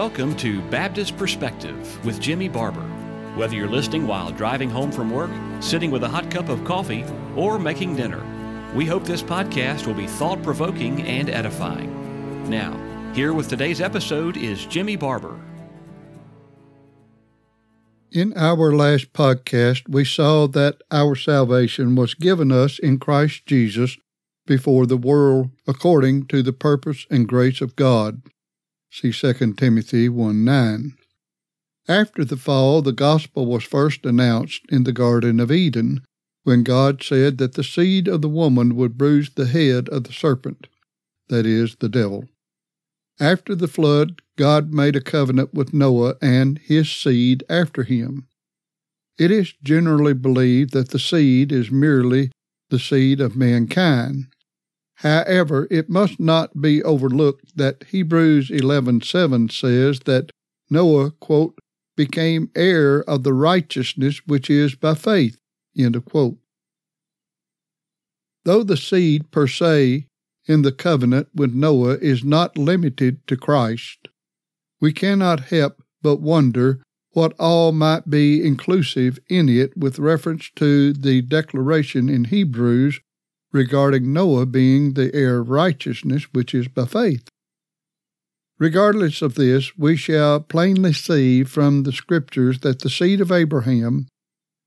welcome to Baptist Perspective with Jimmy Barber. Whether you're listening while driving home from work, sitting with a hot cup of coffee, or making dinner, we hope this podcast will be thought provoking and edifying. Now, here with today's episode is Jimmy Barber. In our last podcast, we saw that our salvation was given us in Christ Jesus before the world according to the purpose and grace of God. See 2 Timothy 1 9. After the fall, the gospel was first announced in the Garden of Eden, when God said that the seed of the woman would bruise the head of the serpent, that is, the devil. After the flood, God made a covenant with Noah and his seed after him. It is generally believed that the seed is merely the seed of mankind, However, it must not be overlooked that Hebrews 11:7 says that Noah, quote, became heir of the righteousness which is by faith, end of quote. Though the seed per se in the covenant with Noah is not limited to Christ, we cannot help but wonder what all might be inclusive in it with reference to the declaration in Hebrews regarding Noah being the heir of righteousness, which is by faith. Regardless of this, we shall plainly see from the scriptures that the seed of Abraham,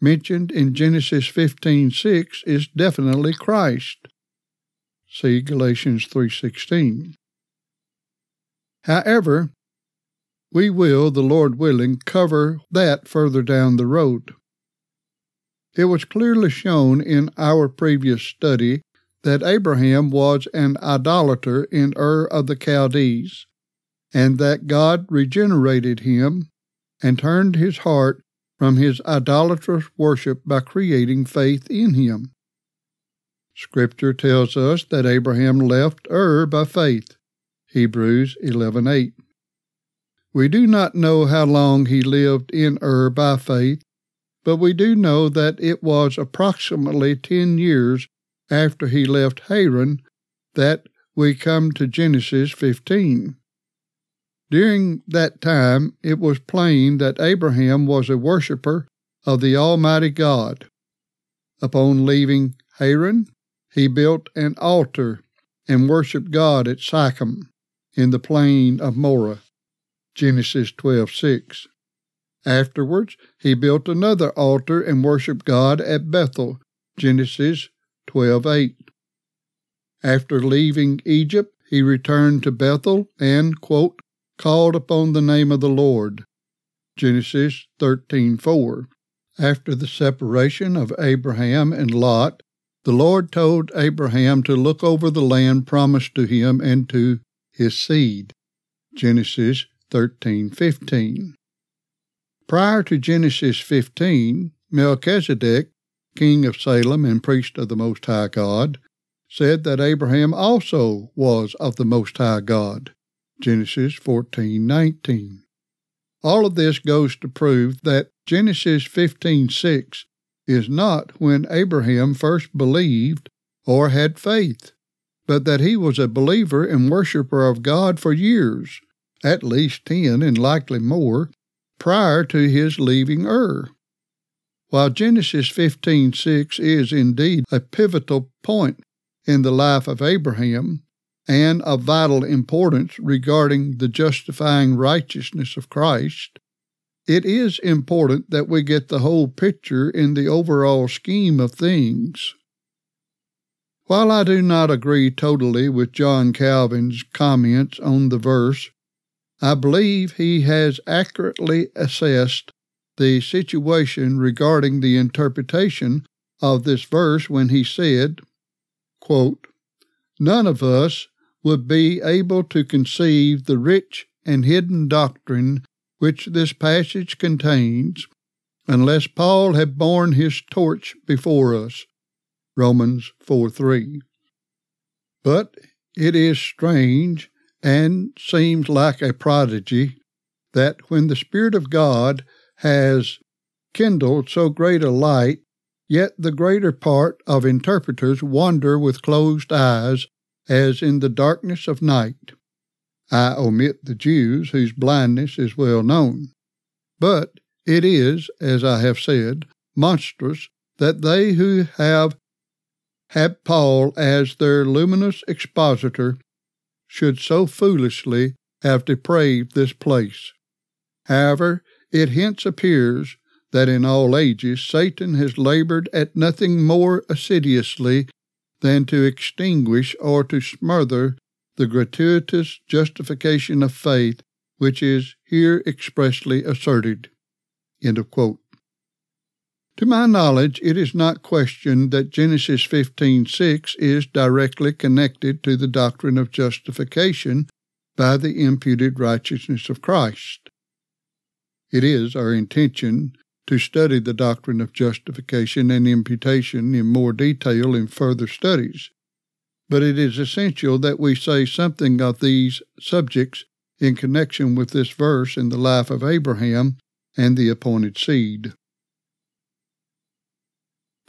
mentioned in Genesis 15:6, is definitely Christ. See Galatians 3:16. However, we will, the Lord willing, cover that further down the road. It was clearly shown in our previous study that Abraham was an idolater in Ur of the Chaldees, and that God regenerated him and turned his heart from his idolatrous worship by creating faith in him. Scripture tells us that Abraham left Ur by faith. Hebrews 11:8. We do not know how long he lived in Ur by faith, but we do know that it was approximately 10 years after he left Haran that we come to Genesis 15. During that time, it was plain that Abraham was a worshiper of the Almighty God. Upon leaving Haran, he built an altar and worshiped God at Sichem in the plain of Moreh. Genesis 12:6. Afterwards, he built another altar and worshiped God at Bethel, Genesis 12:8. After leaving Egypt, he returned to Bethel and, quote, called upon the name of the Lord. Genesis 13:4. After the separation of Abraham and Lot, the Lord told Abraham to look over the land promised to him and to his seed. Genesis 13:15. Prior to Genesis 15, Melchizedek, king of Salem and priest of the Most High God, said that Abraham also was of the Most High God. Genesis 14:19. All of this goes to prove that Genesis 15:6 is not when Abraham first believed or had faith, but that he was a believer and worshiper of God for years, at least 10 and likely more, prior to his leaving Ur. While Genesis 15:6 is indeed a pivotal point in the life of Abraham and of vital importance regarding the justifying righteousness of Christ, it is important that we get the whole picture in the overall scheme of things. While I do not agree totally with John Calvin's comments on the verse, I believe he has accurately assessed the situation regarding the interpretation of this verse when he said, quote, None of us would be able to conceive the rich and hidden doctrine which this passage contains unless Paul had borne his torch before us. Romans 4 3. But it is strange and seems like a prodigy that when the Spirit of God has kindled so great a light, yet the greater part of interpreters wander with closed eyes as in the darkness of night. I omit the Jews, whose blindness is well known. But it is, as I have said, monstrous that they who have had Paul as their luminous expositor should so foolishly have depraved this place. However, it hence appears that in all ages Satan has labored at nothing more assiduously than to extinguish or to smother the gratuitous justification of faith which is here expressly asserted. To my knowledge, it is not questioned that Genesis 15:6 is directly connected to the doctrine of justification by the imputed righteousness of Christ. It is our intention to study the doctrine of justification and imputation in more detail in further studies, but it is essential that we say something of these subjects in connection with this verse in the life of Abraham and the appointed seed.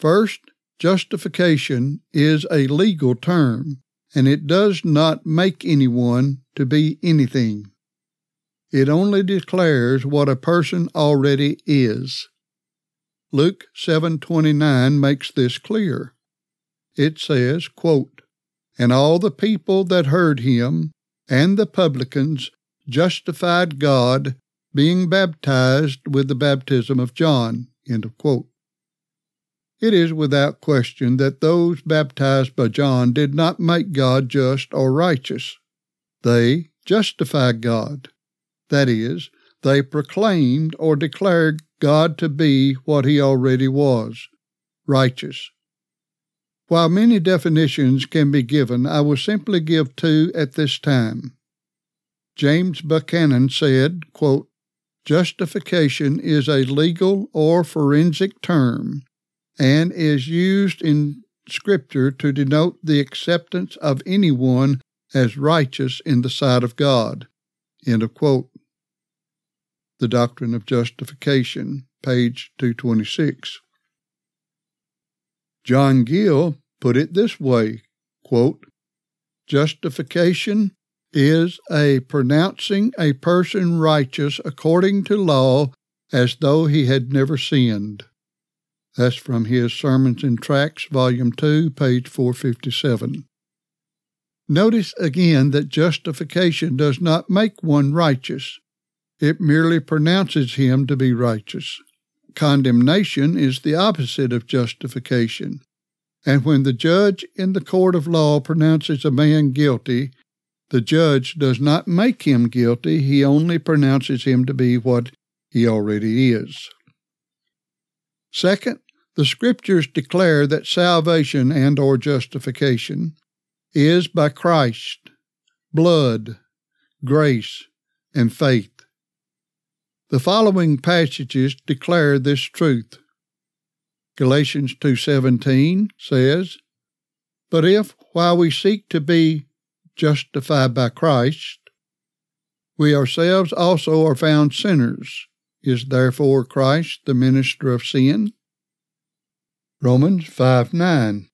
First, justification is a legal term, and it does not make anyone to be anything. It only declares what a person already is. Luke 7:29 makes this clear. It says, quote, "And all the people that heard him and the publicans justified God, being baptized with the baptism of John." End of quote. It is without question that those baptized by John did not make God just or righteous. They justified God. That is, they proclaimed or declared God to be what he already was righteous. While many definitions can be given, I will simply give two at this time. James Buchanan said, quote, Justification is a legal or forensic term and is used in Scripture to denote the acceptance of anyone as righteous in the sight of God. End of quote. The Doctrine of Justification, page 226. John Gill put it this way quote, Justification is a pronouncing a person righteous according to law as though he had never sinned. That's from his Sermons and Tracts, Volume 2, page 457. Notice again that justification does not make one righteous. It merely pronounces him to be righteous. Condemnation is the opposite of justification. And when the judge in the court of law pronounces a man guilty, the judge does not make him guilty, he only pronounces him to be what he already is. Second, the scriptures declare that salvation and or justification is by Christ, blood, grace, and faith. The following passages declare this truth. Galatians 2:17 says, "But if while we seek to be justified by Christ, we ourselves also are found sinners, is therefore Christ the minister of sin?" Romans 5 9.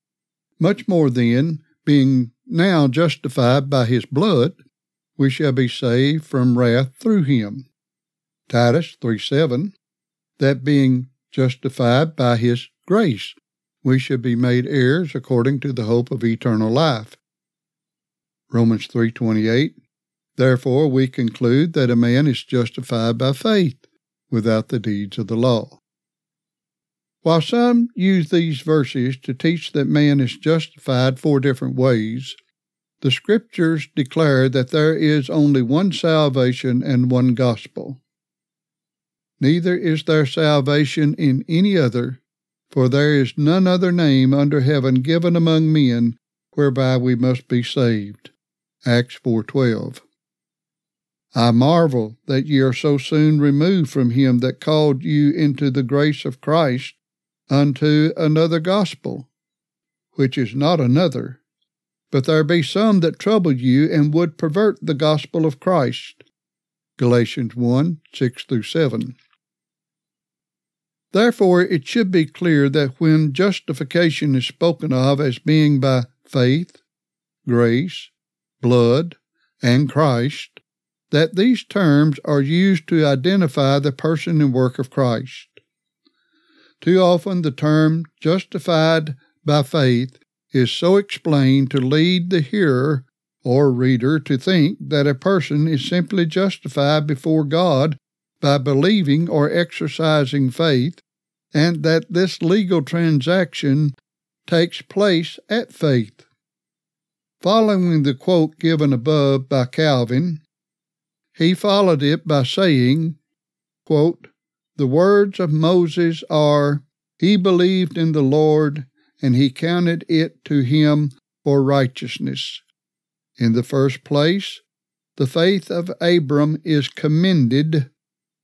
Much more then, being now justified by his blood, we shall be saved from wrath through him. Titus 3 7, that being justified by his grace, we should be made heirs according to the hope of eternal life. Romans 3:28 Therefore we conclude that a man is justified by faith without the deeds of the law. While some use these verses to teach that man is justified four different ways, the scriptures declare that there is only one salvation and one gospel neither is there salvation in any other, for there is none other name under heaven given among men whereby we must be saved. Acts 4:12. I marvel that ye are so soon removed from him that called you into the grace of Christ unto another gospel, which is not another. But there be some that trouble you and would pervert the gospel of Christ. Galatians 1 6 through 7. Therefore, it should be clear that when justification is spoken of as being by faith, grace, blood, and Christ, that these terms are used to identify the person and work of Christ. Too often the term justified by faith is so explained to lead the hearer or reader to think that a person is simply justified before God by believing or exercising faith, and that this legal transaction takes place at faith. Following the quote given above by Calvin, he followed it by saying, quote, The words of Moses are, He believed in the Lord, and he counted it to him for righteousness. In the first place, the faith of Abram is commended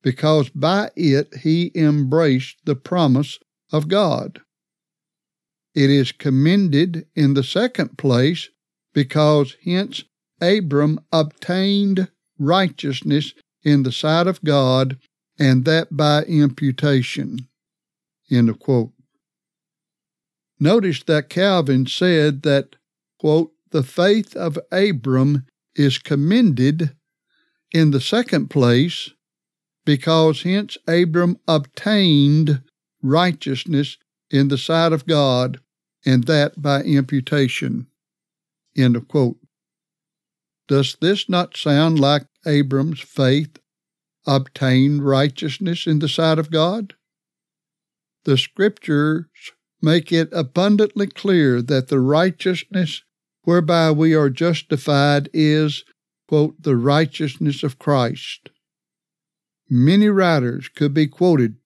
because by it he embraced the promise of God. It is commended in the second place because hence Abram obtained righteousness in the sight of God, and that by imputation. End of quote. Notice that Calvin said that, quote, the faith of Abram is commended in the second place because hence Abram obtained righteousness in the sight of God, and that by imputation. End of quote. Does this not sound like Abram's faith obtained righteousness in the sight of God? The scriptures make it abundantly clear that the righteousness whereby we are justified is, quote, the righteousness of Christ. Many writers could be quoted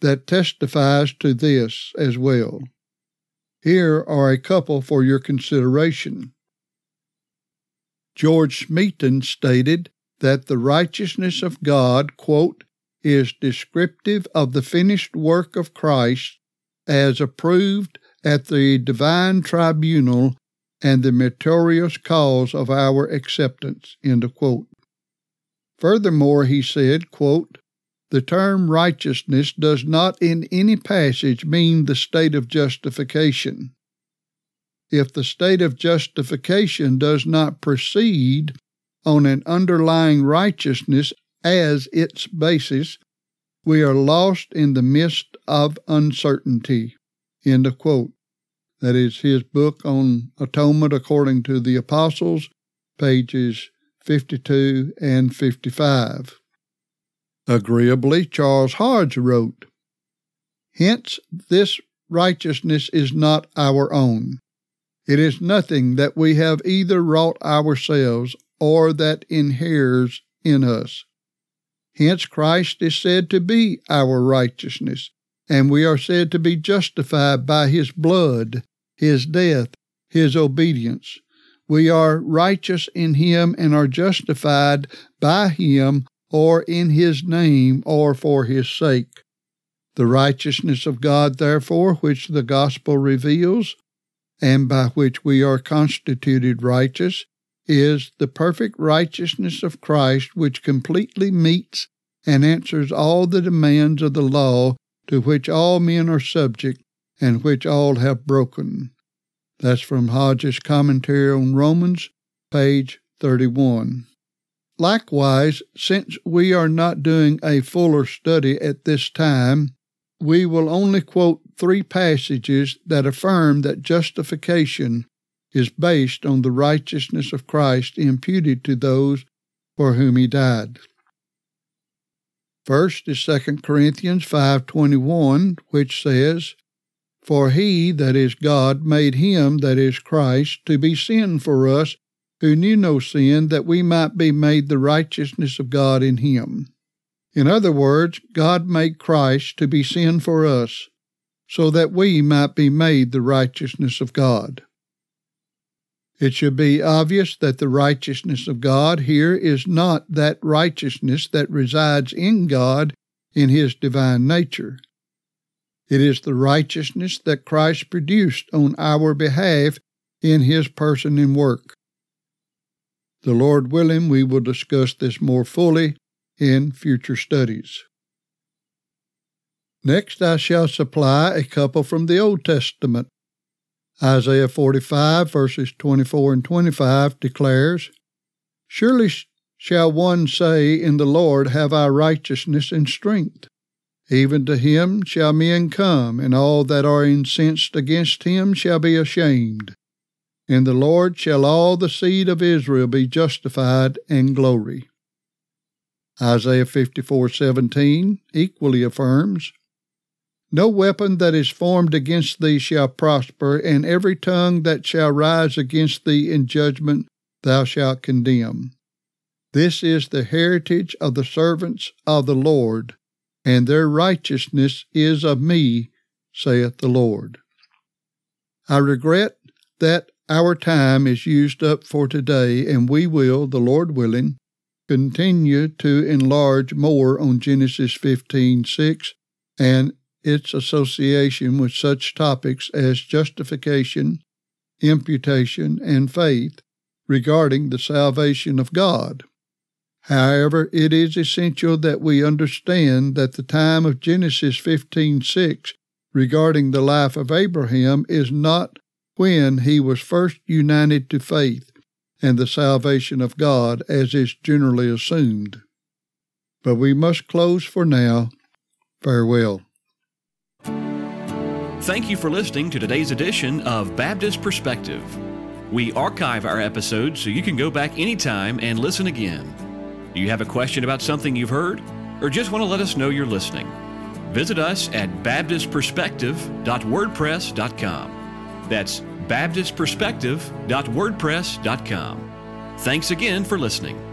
that testifies to this as well. Here are a couple for your consideration. George Smeaton stated that the righteousness of God, quote, is descriptive of the finished work of Christ as approved at the divine tribunal and the meritorious cause of our acceptance. Furthermore, he said, quote, the term righteousness does not in any passage mean the state of justification. If the state of justification does not proceed on an underlying righteousness as its basis, we are lost in the mist of uncertainty. End of quote. That is his book on atonement according to the apostles, pages 52 and 55. Agreeably, Charles Hodge wrote, Hence, this righteousness is not our own. It is nothing that we have either wrought ourselves or that inheres in us. Hence, Christ is said to be our righteousness, and we are said to be justified by his blood, his death, his obedience. We are righteous in him and are justified by him or in his name or for his sake. The righteousness of God, therefore, which the gospel reveals, and by which we are constituted righteous, is the perfect righteousness of Christ, which completely meets and answers all the demands of the law to which all men are subject and which all have broken. That's from Hodge's Commentary on Romans, page 31. Likewise, since we are not doing a fuller study at this time, we will only quote three passages that affirm that justification is based on the righteousness of Christ imputed to those for whom he died. First is 2 Corinthians 5:21, which says, "For he that is God made him that is Christ to be sin for us who knew no sin that we might be made the righteousness of God in him." In other words, God made Christ to be sin for us so that we might be made the righteousness of God. It should be obvious that the righteousness of God here is not that righteousness that resides in God in his divine nature. It is the righteousness that Christ produced on our behalf in his person and work. The Lord willing, we will discuss this more fully in future studies. Next, I shall supply a couple from the Old Testament Isaiah 45, verses 24 and 25 declares, Surely shall one say, In the Lord have I righteousness and strength. Even to him shall men come, and all that are incensed against him shall be ashamed. In the Lord shall all the seed of Israel be justified and glory. Isaiah 54:17 equally affirms, No weapon that is formed against thee shall prosper, and every tongue that shall rise against thee in judgment thou shalt condemn. This is the heritage of the servants of the Lord, and their righteousness is of me, saith the Lord. I regret that our time is used up for today, and we will, the Lord willing, continue to enlarge more on Genesis 15:6 and its association with such topics as justification, imputation, and faith regarding the salvation of God. However, it is essential that we understand that the time of Genesis 15:6 regarding the life of Abraham is not when he was first united to faith and the salvation of God as is generally assumed. But we must close for now. Farewell. Thank you for listening to today's edition of Baptist Perspective. We archive our episodes so you can go back anytime and listen again. Do you have a question about something you've heard? Or just want to let us know you're listening? Visit us at baptistperspective.wordpress.com. That's baptistperspective.wordpress.com. Thanks again for listening.